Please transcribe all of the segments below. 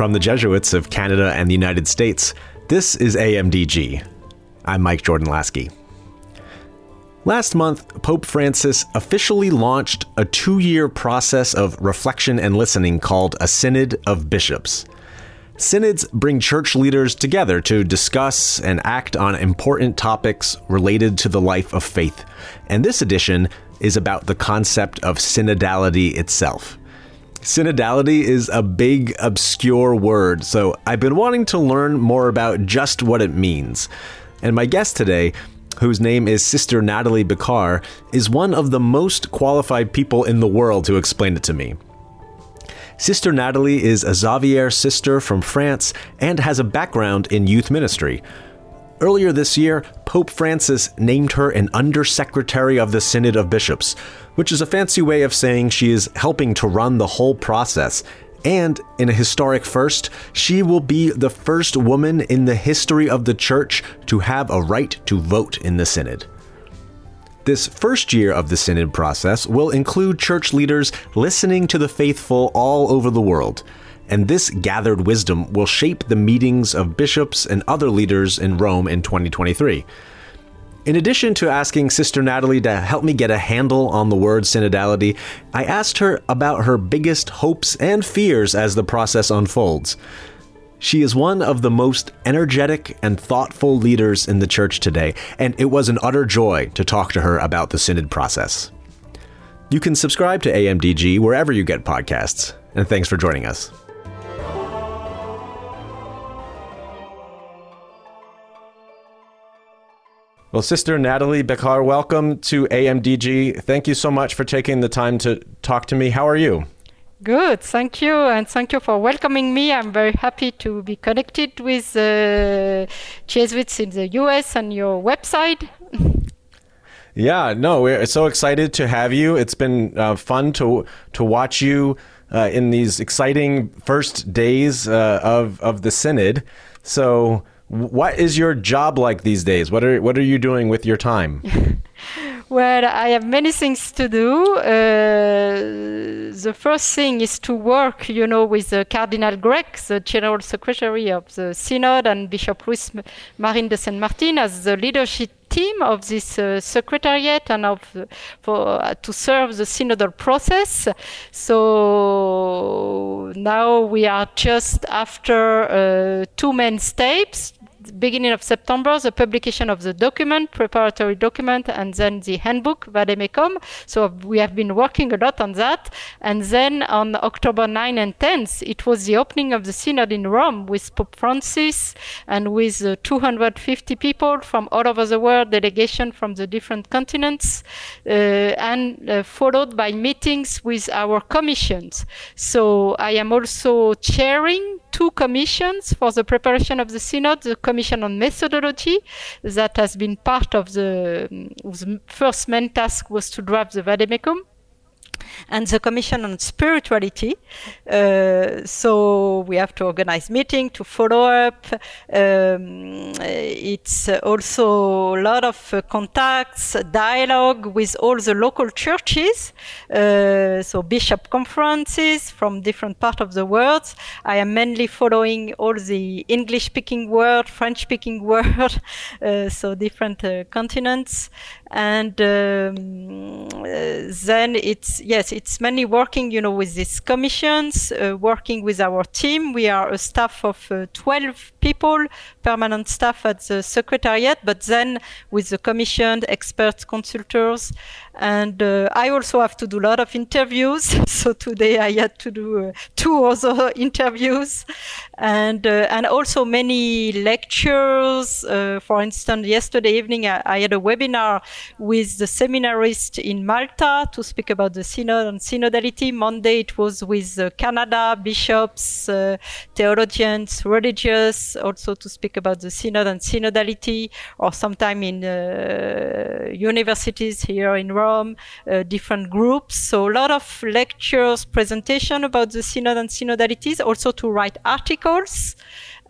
From the Jesuits of Canada and the United States, this is AMDG. I'm Mike Jordan Laskey. Last month, Pope Francis officially launched a two year process of reflection and listening called a Synod of Bishops. Synods bring church leaders together to discuss and act on important topics related to the life of faith. And this edition is about the concept of synodality itself. Synodality is a big, obscure word, so I've been wanting to learn more about just what it means. And my guest today whose name is Sister Nathalie Becquart, is one of the most qualified people in the world to explain it to me. Sister Nathalie is a Xavier sister from France and has a background in youth ministry. Earlier this year, Pope Francis named her an Undersecretary of the Synod of Bishops, which is a fancy way of saying she is helping to run the whole process and in a historic first, she will be the first woman in the history of the church to have a right to vote in the synod. This first year of the synod process will include church leaders listening to the faithful all over the world, and this gathered wisdom will shape the meetings of bishops and other leaders in Rome in 2023. In addition to asking Sister Nathalie to help me get a handle on the word synodality, I asked her about her biggest hopes and fears as the process unfolds. She is one of the most energetic and thoughtful leaders in the church today, and it was an utter joy to talk to her about the synod process. You can subscribe to AMDG wherever you get podcasts, and thanks for joining us. Well, Sister Nathalie Becquart, welcome to AMDG. Thank you so much for taking the time to talk to me. How are you? Good, thank you, and thank you for welcoming me. I'm very happy to be connected with uh, Jesuits in the US and your website. Yeah, no, we're so excited to have you. It's been uh, fun to to watch you uh, in these exciting first days uh, of of the synod. So what is your job like these days? What are what are you doing with your time? well, I have many things to do. Uh, the first thing is to work, you know, with uh, Cardinal Grech, the General Secretary of the Synod, and Bishop Luis Marin de Saint Martin as the leadership team of this uh, secretariat and of for uh, to serve the synodal process. So now we are just after uh, two main steps beginning of September, the publication of the document, preparatory document, and then the handbook, Vademecum. So we have been working a lot on that. And then on October 9 and 10th, it was the opening of the synod in Rome with Pope Francis and with uh, 250 people from all over the world, delegation from the different continents, uh, and uh, followed by meetings with our commissions. So I am also chairing two commissions for the preparation of the synod the commission on methodology that has been part of the, the first main task was to draft the vademecum and the Commission on Spirituality. Uh, so we have to organize meeting to follow up. Um, it's also a lot of uh, contacts, dialogue with all the local churches. Uh, so bishop conferences from different parts of the world. I am mainly following all the English-speaking world, French-speaking world, uh, so different uh, continents and um, uh, then it's yes it's mainly working you know with these commissions uh, working with our team. We are a staff of uh, 12 people permanent staff at the secretariat but then with the commissioned experts consultants and uh, I also have to do a lot of interviews. so today I had to do uh, two other interviews, and uh, and also many lectures. Uh, for instance, yesterday evening I, I, had a webinar with the seminarist in Malta to speak about the synod and synodality. Monday it was with uh, Canada bishops, uh, theologians, religious, also to speak about the synod and synodality, or sometime in universities here in Rome, uh, different groups. So a lot of lectures, presentation about the synod and synodalities, also to write articles.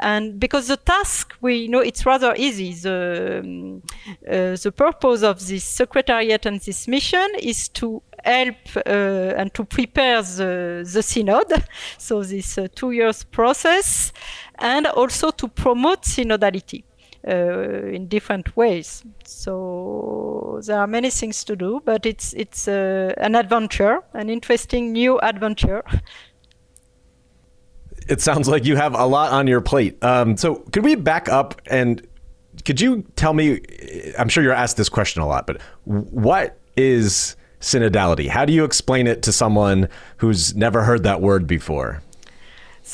And because the task, we know it's rather easy. The, um, uh, the purpose of this secretariat and this mission is to help uh, and to prepare the, the synod, so this uh, two years process, and also to promote synodality. Uh, in different ways. So there are many things to do, but it's it's uh, an adventure, an interesting new adventure. It sounds like you have a lot on your plate. Um, so could we back up and could you tell me? I'm sure you're asked this question a lot, but what is synodality? How do you explain it to someone who's never heard that word before?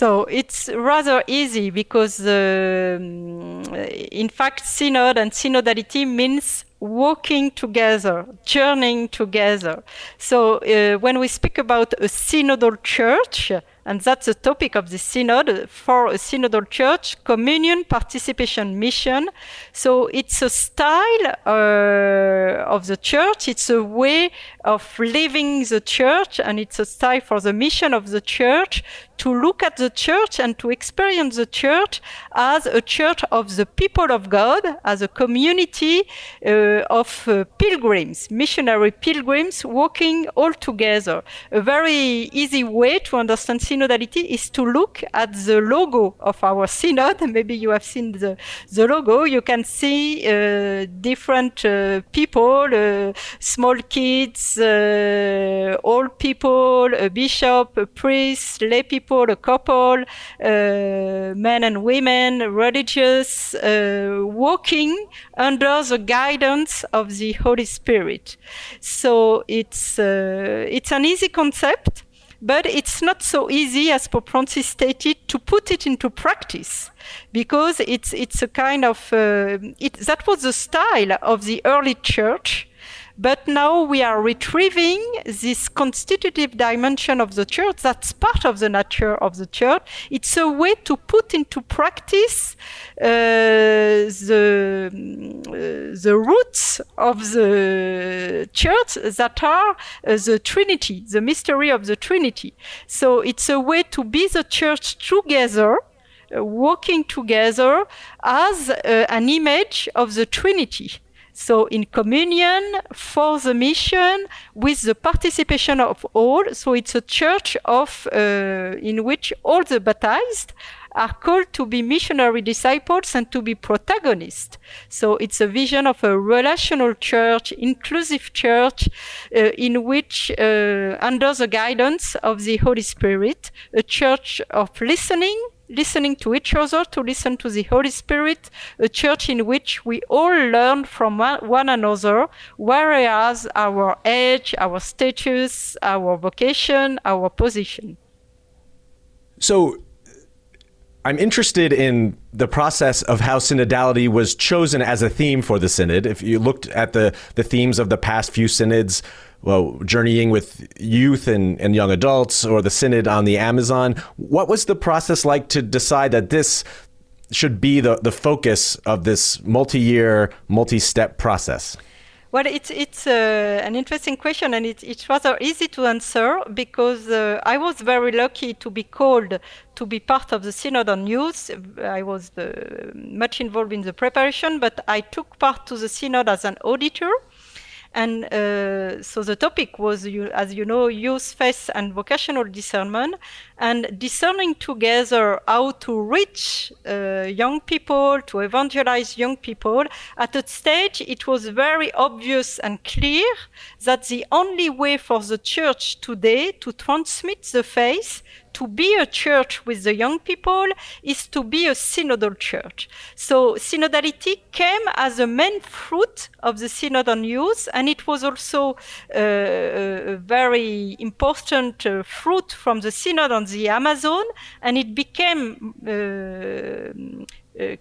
So it's rather easy because, uh, in fact, synod and synodality means walking together, journeying together. So uh, when we speak about a synodal church, and that's the topic of the synod for a synodal church communion participation mission. So it's a style uh, of the church. It's a way of living the church and it's a style for the mission of the church to look at the church and to experience the church as a church of the people of God, as a community uh, of uh, pilgrims, missionary pilgrims walking all together. A very easy way to understand synodality is to look at the logo of our synod. Maybe you have seen the, the logo. You can see uh, different uh, people, uh, small kids, uh, old people, a bishop, a priest, lay people, a couple, uh, men and women, religious, uh, walking under the guidance of the Holy Spirit. So it's uh, it's an easy concept but it's not so easy, as Pope Francis stated, to put it into practice because it's it's a kind of uh, it, that was the style of the early church but now we are retrieving this constitutive dimension of the church that's part of the nature of the church. It's a way to put into practice uh, the, uh, the roots of the church that are uh, the Trinity, the mystery of the Trinity. So it's a way to be the church together. Uh, working together as uh, an image of the Trinity. So in communion for the mission with the participation of all. So it's a church of uh, in which all the baptized are called to be missionary disciples and to be protagonists. So it's a vision of a relational church, inclusive church, uh, in which, uh, under the guidance of the Holy Spirit, a church of listening, listening to each other, to listen to the Holy Spirit, a church in which we all learn from one another, whereas our age, our status, our vocation, our position. So, I'm interested in the process of how synodality was chosen as a theme for the synod. If you looked at the, the themes of the past few synods, well, journeying with youth and, and young adults or the synod on the Amazon. What was the process like to decide that this should be the, the focus of this multi year, multi step process? Well, it's it's uh, an interesting question, and it's it's rather easy to answer because uh, I was very lucky to be called to be part of the Synod on Youth. I was uh, much involved in the preparation, but I took part to the Synod as an auditor. And uh, so the topic was, as you know, youth, faith, and vocational discernment, and discerning together how to reach uh, young people, to evangelize young people. At a stage, it was very obvious and clear that the only way for the church today to transmit the faith to be a church with the young people is to be a synodal church. So synodality came as a main fruit of the synod on youth, and it was also uh, a very important uh, fruit from the synod on the Amazon, and it became uh,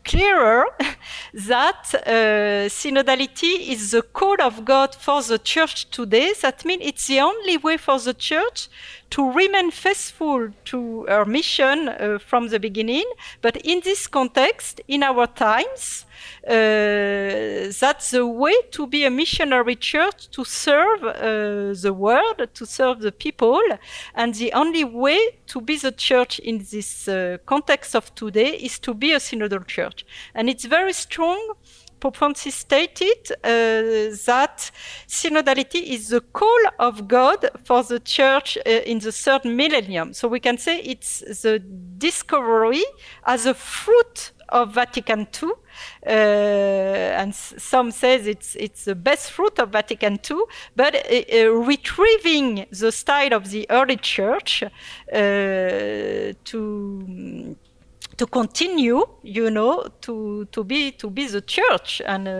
clearer that uh, synodality is the call of God for the church today. That means it's the only way for the church to remain faithful to her mission uh, from the beginning. But in this context, in our times, uh, that's the way to be a missionary church to serve uh, the world, to serve the people. And the only way to be the church in this uh, context of today is to be a synodal church. And it's very strong Pope Francis stated uh, that synodality is the call of God for the church uh, in the third millennium. So we can say it's the discovery as a fruit of Vatican II, uh, and some says it's it's the best fruit of Vatican II. But uh, uh, retrieving the style of the early church uh, to to continue, you know, to, to be to be the church and uh,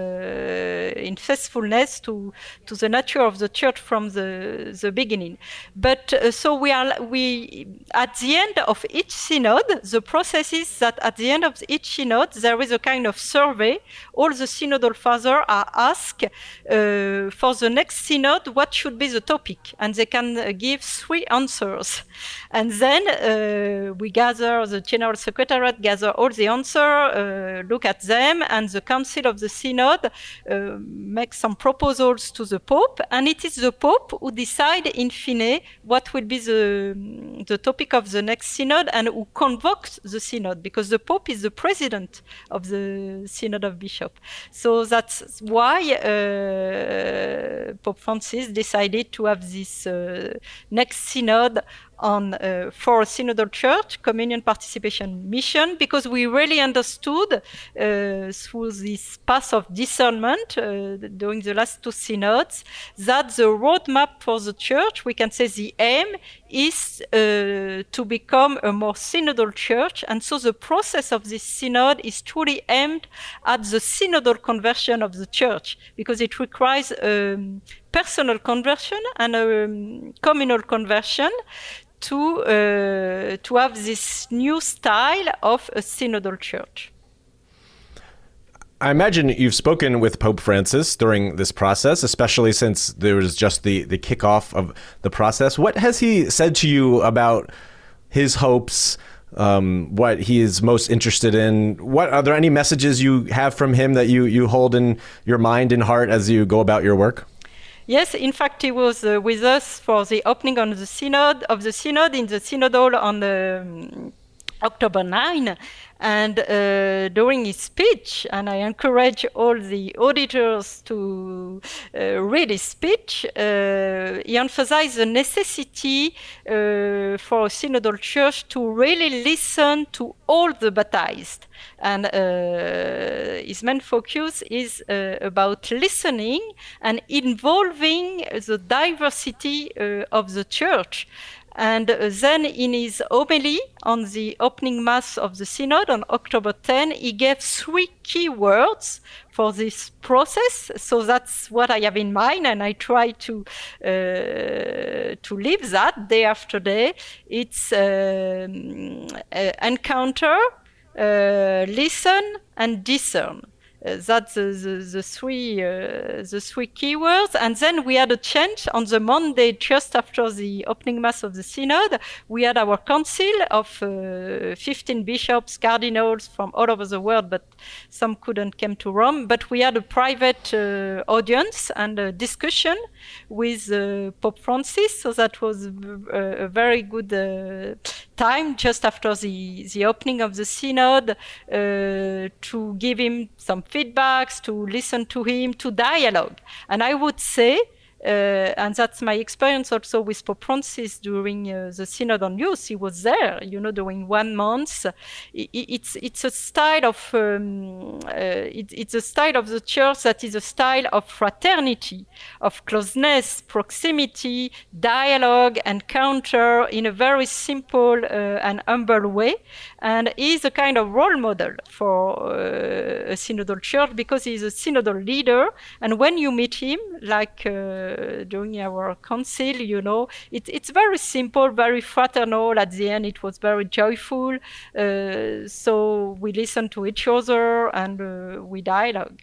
in faithfulness to to the nature of the church from the the beginning. But uh, so we are we at the end of each synod, the process is that at the end of each synod there is a kind of survey. All the synodal fathers are asked uh, for the next synod what should be the topic, and they can give three answers, and then uh, we gather the general secretary gather all the answers, uh, look at them, and the Council of the Synod uh, makes some proposals to the Pope, and it is the Pope who decide in fine what will be the, the topic of the next Synod and who convokes the Synod, because the Pope is the president of the Synod of Bishops. So that's why uh, Pope Francis decided to have this uh, next Synod on uh, for synodal church communion participation mission because we really understood uh, through this path of discernment uh, during the last two synods that the roadmap for the church we can say the aim is uh, to become a more synodal church. And so the process of this synod is truly aimed at the synodal conversion of the church because it requires um, personal conversion and a um, communal conversion to uh, to have this new style of a synodal church. I imagine you've spoken with Pope Francis during this process, especially since there was just the, the kickoff of the process. What has he said to you about his hopes, um, what he is most interested in? What are there any messages you have from him that you, you hold in your mind and heart as you go about your work? Yes, in fact, he was uh, with us for the opening on the synod of the synod in the synod hall on the, um, October 9. And uh, during his speech, and I encourage all the auditors to uh, read his speech, uh, he emphasized the necessity uh, for a synodal church to really listen to all the baptized. And uh, his main focus is uh, about listening and involving the diversity of the church. And then in his homily on the opening mass of the synod on October 10, he gave three key words for this process. So that's what I have in mind, and I try to uh, to live that day after day. It's um, uh, encounter, uh, listen, and discern. Uh, that's the, the, the three uh, the three keywords. And then we had a change on the Monday just after the opening mass of the synod. We had our council of uh, 15 bishops, cardinals from all over the world, but some couldn't come to Rome. But we had a private audience and a discussion with Pope Francis. So that was a, very good time just after the, the opening of the synod uh, to give him some feedbacks, to listen to him, to dialogue. And I would say and that's my experience also with Pope Francis during uh, the Synod on Youth. He was there, you know, during one month. It, it's it's a style of um, uh, it, it's a style of the church that is a style of fraternity, of closeness, proximity, dialogue, encounter in a very simple uh, and humble way. And he's a kind of role model for uh, a synodal church because he's a synodal leader. And when you meet him, like uh, during our council, you know, it, it's very simple, very fraternal. At the end, it was very joyful. Uh, so we listen to each other and uh, we dialogue.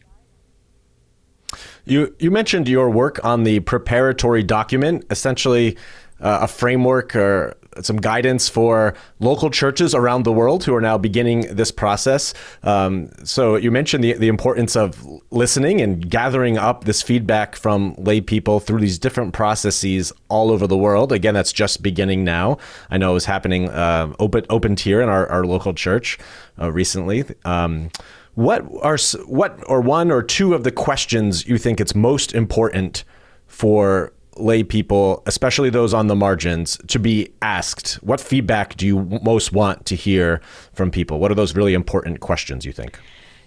You you mentioned your work on the preparatory document, essentially uh, a framework or some guidance for local churches around the world who are now beginning this process. Um, so you mentioned the, the importance of listening and gathering up this feedback from lay people through these different processes all over the world. Again, that's just beginning now. I know it was happening uh, open here in our, our local church uh, recently. Um, What are what or one or two of the questions you think it's most important for lay people, especially those on the margins, to be asked? What feedback do you most want to hear from people? What are those really important questions you think?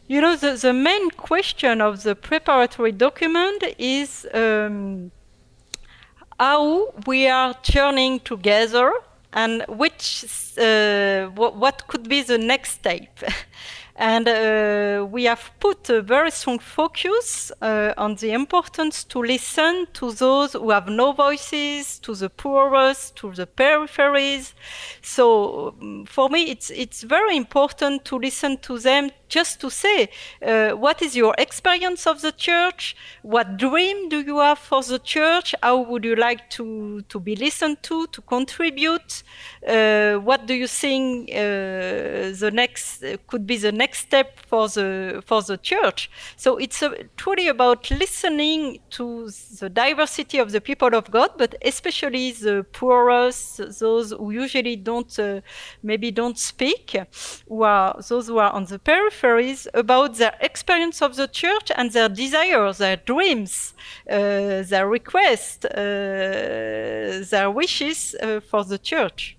You know, the, the main question of the preparatory document is um, how we are journeying together and which uh, what, what could be the next step. And uh, we have put a very strong focus uh, on the importance to listen to those who have no voices, to the poorest, to the peripheries. So um, for me, it's it's very important to listen to them just to say uh, what is your experience of the church? What dream do you have for the church? How would you like to, to be listened to to contribute? Uh, what do you think uh, the next could be the next step for the for the church? So it's a, truly about listening to the diversity of the people of god but especially the poorest those who usually don't uh, maybe don't speak who are those who are on the periphery peripheries about their experience of the church and their desires, their dreams, uh, their requests, uh, their wishes uh, for the church.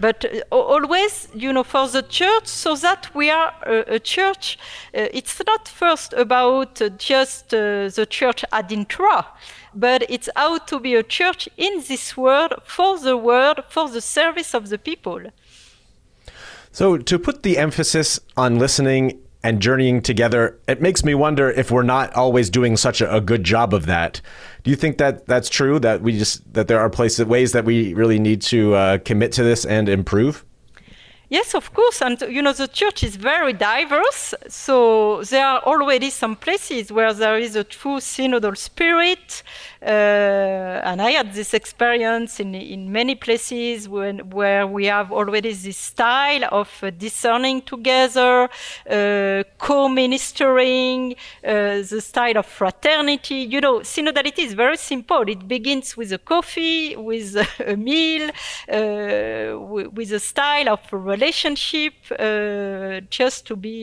But uh, always, you know, for the church, so that we are a, a church, uh, it's not first about just the church ad intra, but it's how to be a church in this world, for the world, for the service of the people. So, to put the emphasis on listening and journeying together, it makes me wonder if we're not always doing such a, a, good job of that. Do you think that that's true? That we just that there are places, ways that we really need to uh, commit to this and improve? Yes, of course. And you know, the church is very diverse. So there are already some places where there is a true synodal spirit. Uh, and I had this experience in, in many places when, where we have already this style of uh, discerning together, uh, co ministering, uh, the style of fraternity. You know, synodality is very simple. It begins with a coffee, with a meal, uh, with a style of relationship, uh, just to be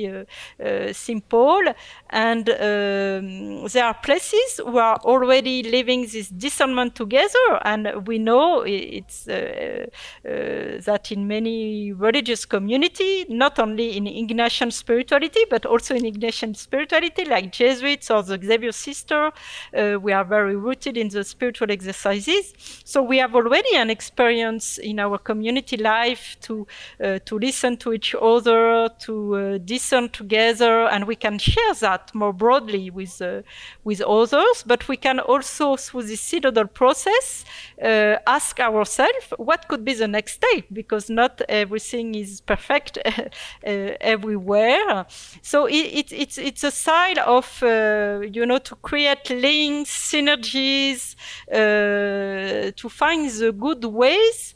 simple. And um, there are places who are already living this discernment together, and we know it's uh, uh, that in many religious community, not only in Ignatian spirituality, but also in Ignatian spirituality, like Jesuits or the Xavier sister, uh, we are very rooted in the spiritual exercises. So we have already an experience in our community life to uh, to listen to each other, to uh, discern together, and we can share that more broadly with uh, with others. But we can also, through this synodal process, uh, ask ourselves what could be the next step, because not everything is perfect uh, everywhere. So it, it, it's it's a side of you know to create links, synergies, to find the good ways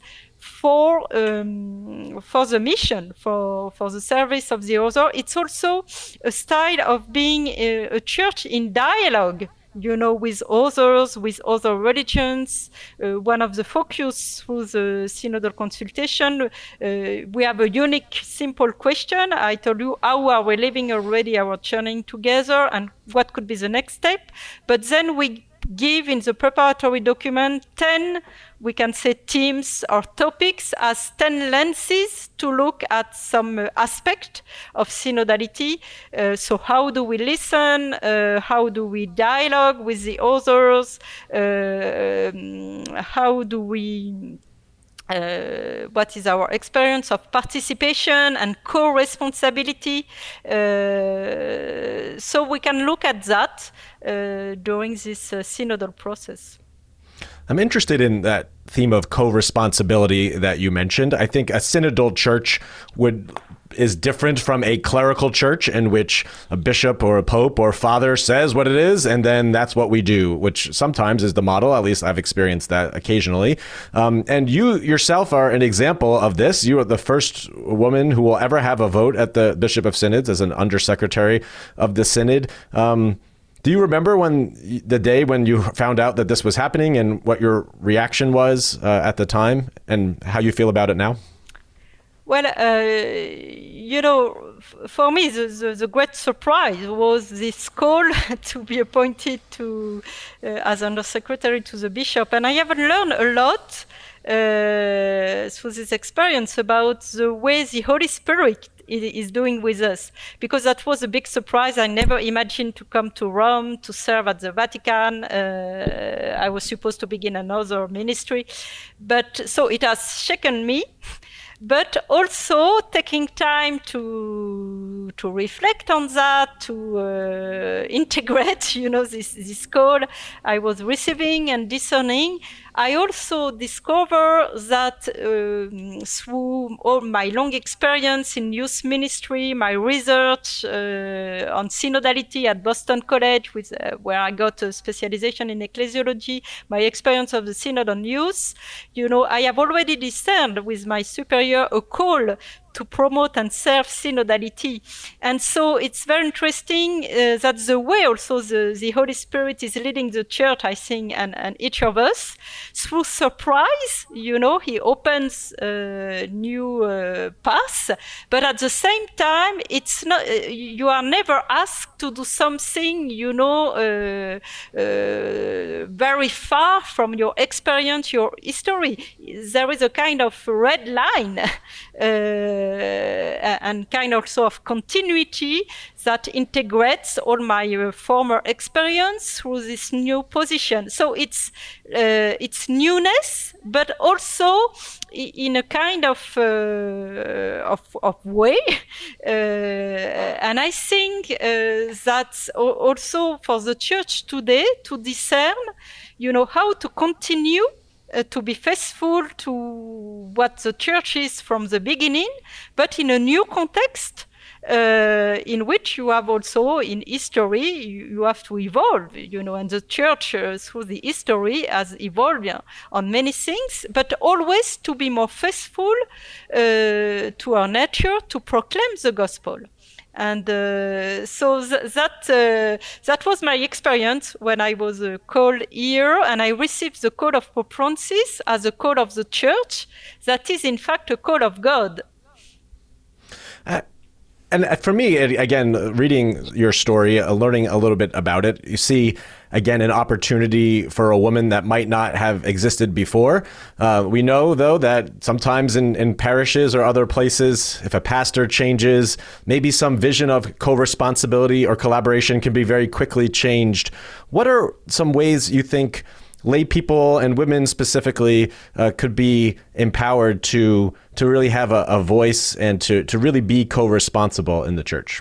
for um, for the mission, for for the service of the other. It's also a style of being a, a church in dialogue you know, with others, with other religions. Uh, one of the focus through the synodal consultation, uh, we have a unique, simple question. I told you how are we living already our journey together and what could be the next step. But then we give in the preparatory document 10, we can say themes or topics as 10 lenses to look at some uh, aspect of synodality. Uh, so how do we listen? Uh, how do we dialogue with the others? Uh, um, how do we uh, what is our experience of participation and co-responsibility. Uh, so we can look at that uh, during this uh, synodal process. I'm interested in that theme of co-responsibility that you mentioned. I think a synodal church would is different from a clerical church in which a bishop or a pope or father says what it is, and then that's what we do, which sometimes is the model. At least I've experienced that occasionally. Um, and you yourself are an example of this. You are the first woman who will ever have a vote at the Bishop of Synods as an undersecretary of the Synod. Um, do you remember when the day when you found out that this was happening and what your reaction was uh, at the time and how you feel about it now? Well, uh, you know, for me, the, the, the, great surprise was this call to be appointed to uh, as undersecretary to the bishop, and I have learned a lot through this experience about the way the Holy Spirit is doing with us because that was a big surprise. I never imagined to come to Rome to serve at the Vatican. Uh, I was supposed to begin another ministry, but so it has shaken me. But also taking time to to reflect on that, to uh, integrate, you know, this this call I was receiving and discerning, I also discover that uh, through all my long experience in youth ministry, my research uh, on synodality at Boston College, with, uh, where I got a specialization in ecclesiology, my experience of the synod on youth, you know, I have already discerned with my superior a call to promote and serve synodality. And so it's very interesting uh, that the way also the, the Holy Spirit is leading the church, I think, and, and each of us through surprise, you know, he opens a new uh, paths, but at the same time, it's not, uh, you are never asked to do something, you know, uh, uh, very far from your experience, your history. There is a kind of red line. Uh, and kind also of continuity that integrates all my uh, former experience through this new position. So it's uh, it's newness, but also in a kind of of, of, way. And I think that also for the church today to discern, you know, how to continue uh, to be faithful to what the church is from the beginning, but in a new context. Uh, in which you have also in history you, you, have to evolve you know and the church uh, through the history has evolved on many things but always to be more faithful uh, to our nature to proclaim the gospel and uh, so th- that uh, that was my experience when I was uh, called here, and I received the call of Pope Francis as a call of the Church. That is, in fact, a call of God. Uh, and for me, again, reading your story, uh, learning a little bit about it, you see again an opportunity for a woman that might not have existed before. Uh, we know though that sometimes in, in parishes or other places, if a pastor changes, maybe some vision of co-responsibility or collaboration can be very quickly changed. What are some ways you think? lay people and women specifically uh, could be empowered to to really have a, a voice and to, to really be co-responsible in the church.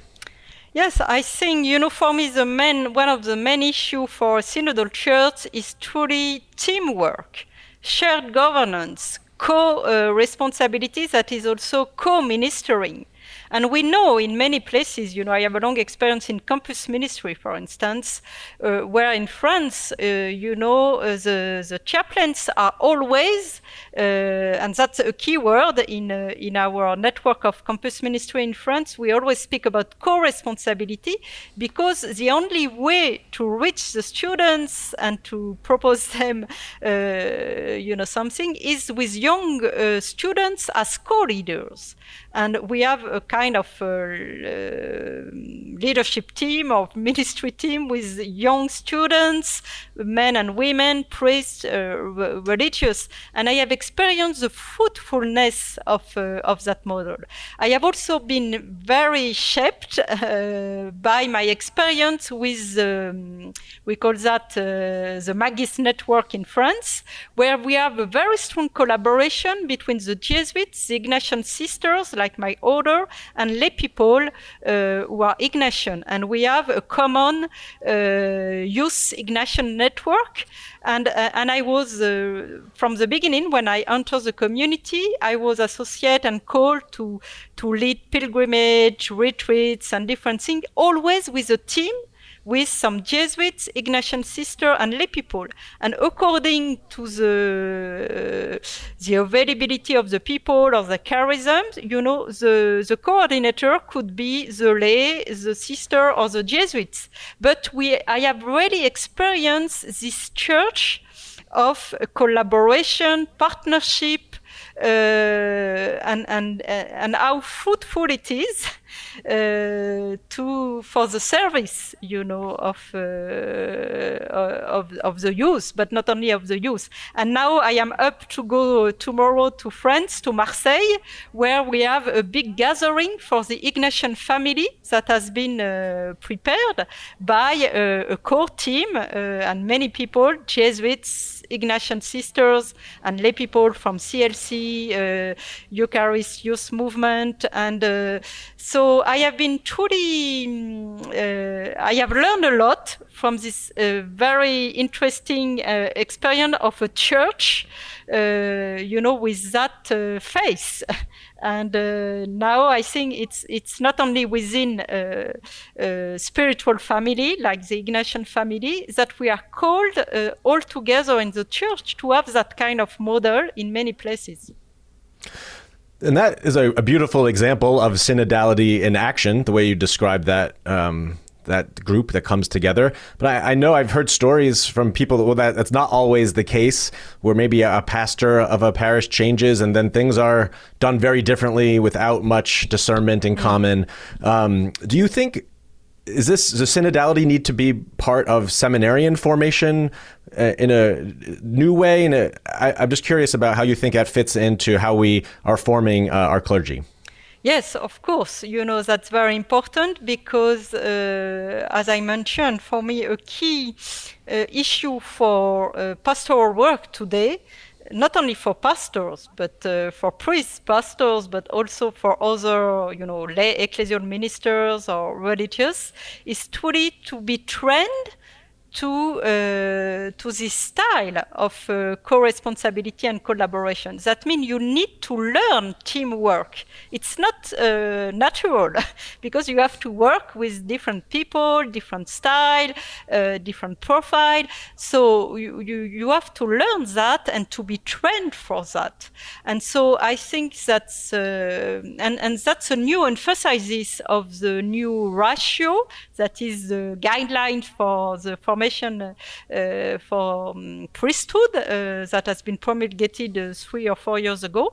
Yes, I think, know, for the main, one of the main issues for synodal church is truly teamwork, shared governance, co-responsibility uh, that is also co-ministering. And we know in many places, you know, I have a long experience in campus ministry, for instance, uh, where in France, uh, you know, uh, the, the chaplains are always, uh, and that's a key word in, uh, in our network of campus ministry in France, we always speak about co-responsibility because the only way to reach the students and to propose them, uh, you know, something is with young students as co-leaders. And we have a kind of uh, leadership team or ministry team with young students, men and women, priests, uh, religious. And I have experienced the fruitfulness of, uh, of that model. I have also been very shaped uh, by my experience with, um, we call that the Magis network in France, where we have a very strong collaboration between the Jesuits, the Ignatian sisters, like my order, and lay people uh, who are Ignatian. And we have a common uh, youth Ignatian network. And, uh, and I was, from the beginning, when I entered the community, I was associated and called to, to lead pilgrimage, retreats, and different things, always with a team with some Jesuits, Ignatian sister, and lay people. And according to the the availability of the people or the charisms, you know, the the coordinator could be the lay, the sister, or the Jesuits. But we, I have really experienced this church of collaboration, partnership, and and uh, and how fruitful it is uh, to for the service, you know, of uh, of of the youth, but not only of the youth. And now I am up to go tomorrow to France, to Marseille, where we have a big gathering for the Ignatian family that has been uh, prepared by a, a core team uh, and many people, Jesuits, Ignatian sisters, and lay people from CLC, uh, Eucharist Youth Movement, and uh, so I have been truly, mm, uh, I have learned a lot from this very interesting experience of a church, you know, with that uh, face. And uh, now I think it's it's not only within spiritual family like the Ignatian family that we are called uh, all together in the church to have that kind of model in many places. And that is a, a beautiful example of synodality in action, the way you describe that um, that group that comes together. But I, I know I've heard stories from people that, well, that that's not always the case, where maybe a, a pastor of a parish changes and then things are done very differently without much discernment in mm-hmm. common. Um, do you think? Is this does synodality need to be part of seminarian formation uh, in a new way? And I'm just curious about how you think that fits into how we are forming uh, our clergy. Yes, of course. You know, that's very important because, uh, as I mentioned, for me, a key uh, issue for uh, pastoral work today, not only for pastors, but uh, for priests, pastors, but also for other, you know, lay ecclesial ministers or religious, is truly to be trained to uh, to this style of uh, co-responsibility and collaboration. That means you need to learn teamwork. It's not uh, natural because you have to work with different people, different style, uh, different profile. So you, you you have to learn that and to be trained for that. And so I think that's uh, and and that's a new emphasis of the new ratio that is the guideline for the formation uh, for um, priesthood uh, that has been promulgated uh, three or four years ago.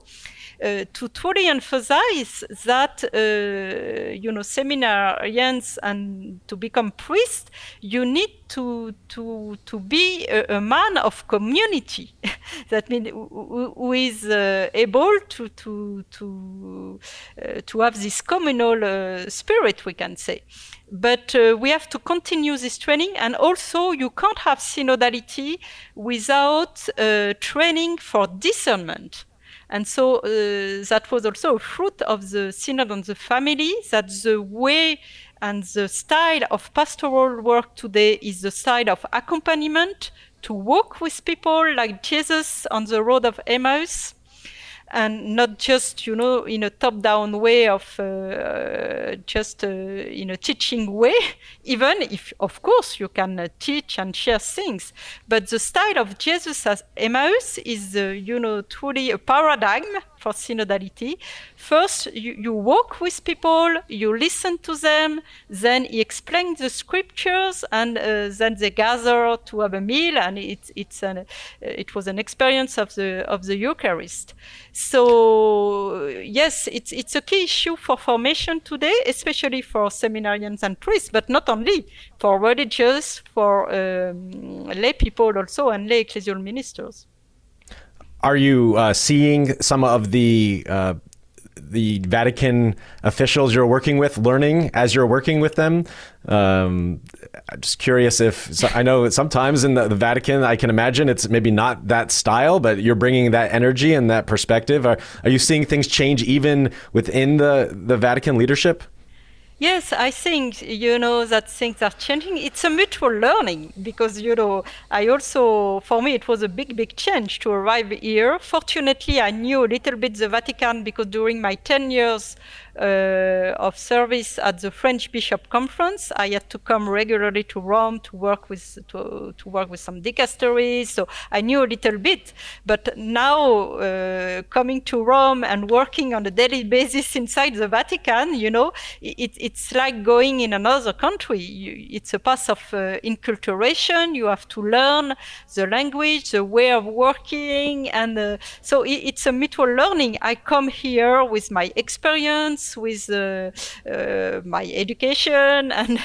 To truly emphasize that you know seminarians and to become priest you need to to to be a, a man of community. That means who, who is uh, able to to to to have this communal spirit we can say. But uh, we have to continue this training and also you can't have synodality without uh, training for discernment. And so uh, that was also a fruit of the synod on the family that the way and the style of pastoral work today is the style of accompaniment to walk with people like jesus on the road of emmaus. And not just you know in a top-down way of uh, just uh, in a teaching way even if of course you can uh, teach and share things. But the style of jesus as emmaus is uh, you know truly a paradigm for synodality. First, you, you walk with people, you listen to them, then he explains the scriptures, and uh, then they gather to have a meal, and it, it's an, uh, it was an experience of the of the Eucharist. So yes, it's it's a key issue for formation today, especially for seminarians and priests, but not only for religious, for um, lay people also, and lay ecclesial ministers. Are you uh, seeing some of the uh, the Vatican officials you're working with learning as you're working with them? Um, I'm just curious if so I know that sometimes in the, the, Vatican, I can imagine it's maybe not that style, but you're bringing that energy and that perspective. Are, are you seeing things change even within the, the Vatican leadership? Yes, I think you know that things are changing. It's a mutual learning because you know I also for me it was a big big change to arrive here. Fortunately, I knew a little bit the Vatican because during my 10 years of service at the French Bishop Conference. I had to come regularly to Rome to work with to, to work with some dicasteries, so I knew a little bit. But now uh, coming to Rome and working on a daily basis inside the Vatican, you know, it, it's like going in another country. You, it's a path of uh, inculturation. You have to learn the language, the way of working, and uh, so it, it's a mutual learning. I come here with my experience, with uh, my education, and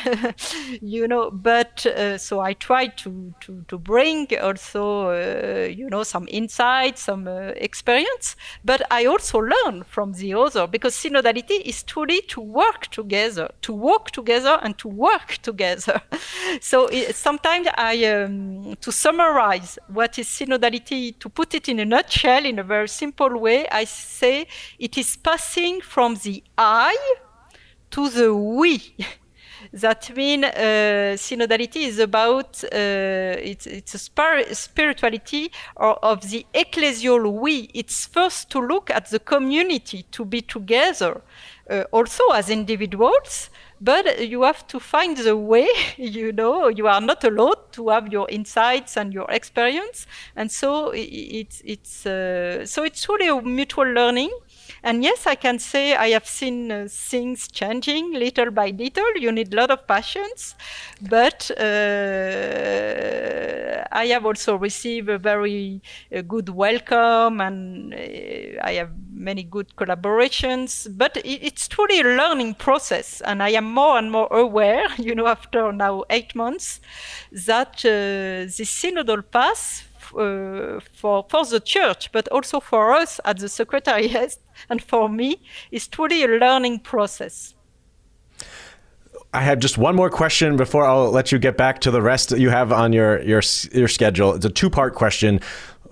you know. But uh, so I try to to to bring also uh, you know some insight, some experience. But I also learn from the other because synodality is truly to work together, to work together and to work together. so it, sometimes I, um, to summarize what is synodality, to put it in a nutshell, in a very simple way, I say it is passing from the I to the we. that means uh, synodality is about uh, it's, it's a spir- spirituality or, of the ecclesial we. It's first to look at the community, to be together, uh, also as individuals, but you have to find the way, you know, you are not allowed to have your insights and your experience. And so it's, it's, uh, so it's really a mutual learning. And yes, I can say I have seen uh, things changing little by little. You need a lot of patience, but uh, I have also received a very uh, good welcome, and uh, I have many good collaborations. But it, it's truly a learning process, and I am more and more aware, you know, after now eight months, that uh, the synodal path uh, for for the church, but also for us at the secretariat and for me, is truly a learning process. I have just one more question before I'll let you get back to the rest that you have on your your your schedule. It's a two part question.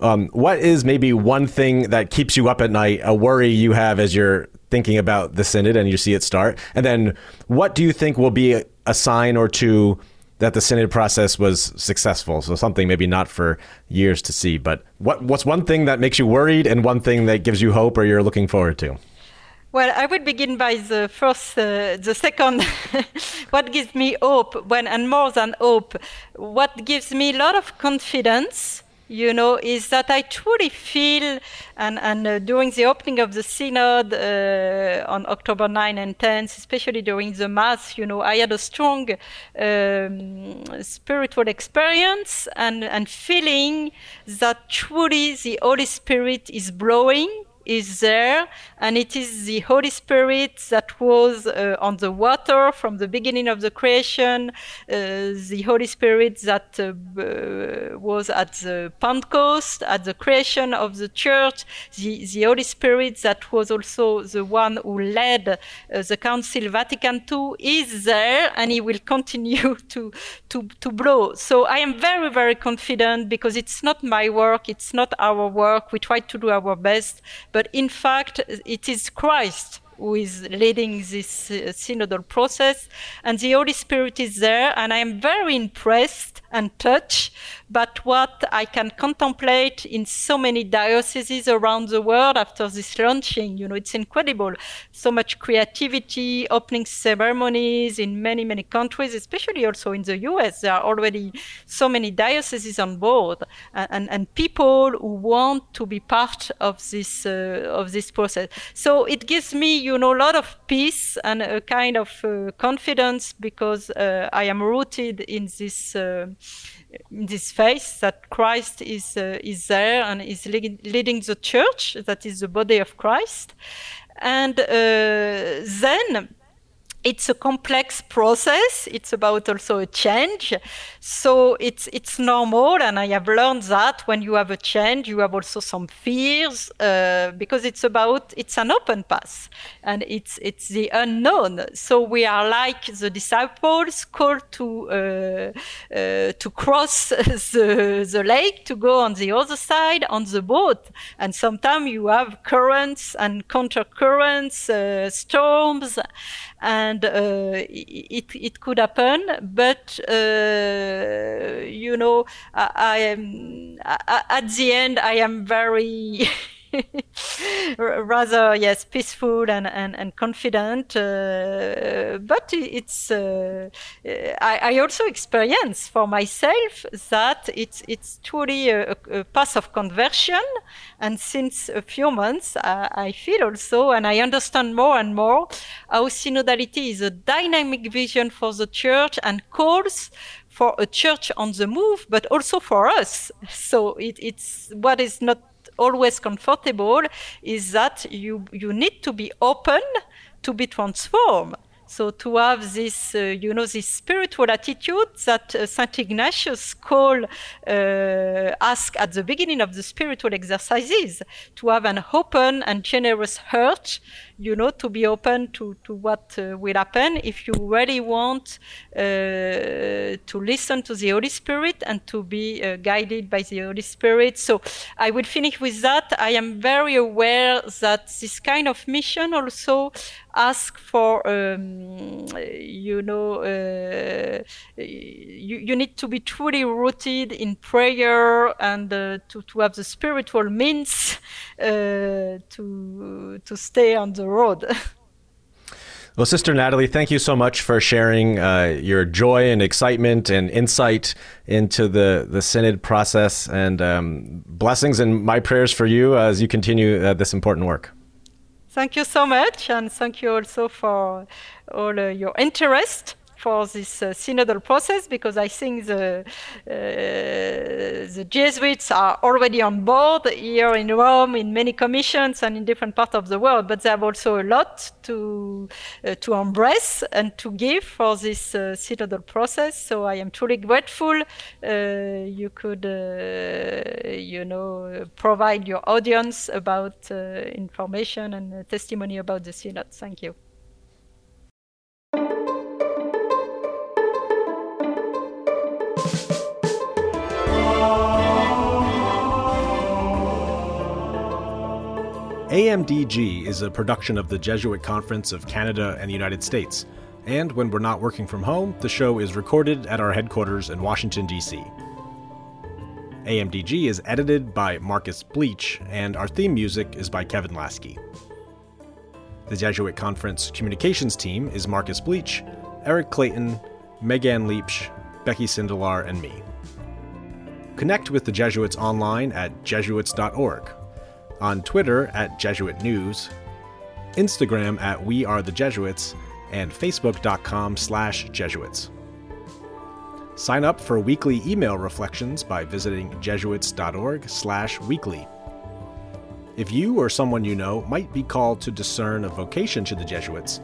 Um, what is maybe one thing that keeps you up at night, a worry you have as you're thinking about the synod and you see it start? And then, what do you think will be a, sign or two that the synod process was successful. So something maybe not for years to see, but what what's one thing that makes you worried and one thing that gives you hope or you're looking forward to? Well, I would begin by the first, uh, the second. what gives me hope, when and more than hope, what gives me a lot of confidence you know, is that I truly feel, and, and uh, during the opening of the synod uh, on October 9 and 10, especially during the Mass, you know, I had a strong um, spiritual experience and, and feeling that truly the Holy Spirit is blowing is there, and it is the Holy Spirit that was uh, on the water from the beginning of the creation, uh, the Holy Spirit that uh, was at the Pentecost, at the creation of the church, the, the Holy Spirit that was also the one who led uh, the Council Vatican II is there, and he will continue to, to, to blow. So I am very, very confident because it's not my work, it's not our work. We try to do our best, but in fact, it is Christ who is leading this uh, synodal process, and the Holy Spirit is there, and I am very impressed and touch, but what I can contemplate in so many dioceses around the world after this launching. You know, it's incredible. So much creativity, opening ceremonies in many, many countries, especially also in the US. There are already so many dioceses on board and, and, and people who want to be part of this, uh, of this process. So it gives me, you know, a lot of peace and a kind of uh, confidence because uh, I am rooted in this uh, this faith that Christ is uh, is there and is leading the church, that is the body of Christ, and uh, then it's a complex process. It's about also a change. So it's it's normal, and I have learned that when you have a change, you have also some fears uh, because it's about it's an open path, and it's it's the unknown. So we are like the disciples called to uh, uh, to cross the the lake to go on the other side on the boat, and sometimes you have currents and counter currents, uh, storms and uh, it it could happen. But uh, you know, I, I am at the end. I am very rather yes peaceful and and, and confident uh, but it's uh, I, I, also experience for myself that it's it's truly a, a, path of conversion and since a few months I, I feel also and I understand more and more how synodality is a dynamic vision for the church and calls for a church on the move, but also for us. So it, it's what is not always comfortable is that you you need to be open to be transformed. So to have this, uh, you know, this spiritual attitude that uh, Saint Ignatius called, uh, ask at the beginning of the spiritual exercises, to have an open and generous heart you know, to be open to, to what will happen if you really want to listen to the Holy Spirit and to be guided by the Holy Spirit. So I will finish with that. I am very aware that this kind of mission also ask for, um, you know, uh, you, you need to be truly rooted in prayer and uh, to, to have the spiritual means uh, to, to stay on the road. Well, Sister Nathalie, thank you so much for sharing uh, your joy and excitement and insight into the, the Synod process and um, blessings and my prayers for you as you continue uh, this important work. Thank you so much, and thank you also for all uh, your interest for this uh, synodal process because I think the uh, the Jesuits are already on board here in Rome in many commissions and in different parts of the world, but they have also a lot to uh, to embrace and to give for this synodal process. So I am truly grateful you could you know provide your audience about information and testimony about the synod. Thank you. AMDG is a production of the Jesuit Conference of Canada and the United States, and when we're not working from home, the show is recorded at our headquarters in Washington, D.C. AMDG is edited by Marcus Bleech, and our theme music is by Kevin Laskey. The Jesuit Conference communications team is Marcus Bleech, Eric Clayton, Megan Leach, Becky Sindelar, and me. Connect with the Jesuits online at jesuits.org on Twitter at Jesuit News, Instagram at We Are the Jesuits, and Facebook.com slash Jesuits. Sign up for weekly email reflections by visiting jesuits.org slash weekly. If you or someone you know might be called to discern a vocation to the Jesuits,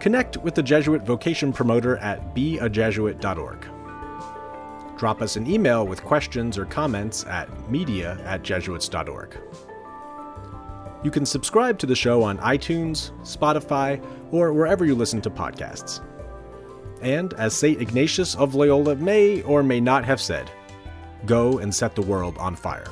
connect with the Jesuit vocation promoter at beajesuit.org. Drop us an email with questions or comments at media at jesuits.org. You can subscribe to the show on iTunes, Spotify, or wherever you listen to podcasts. And as St. Ignatius of Loyola may or may not have said, go and set the world on fire.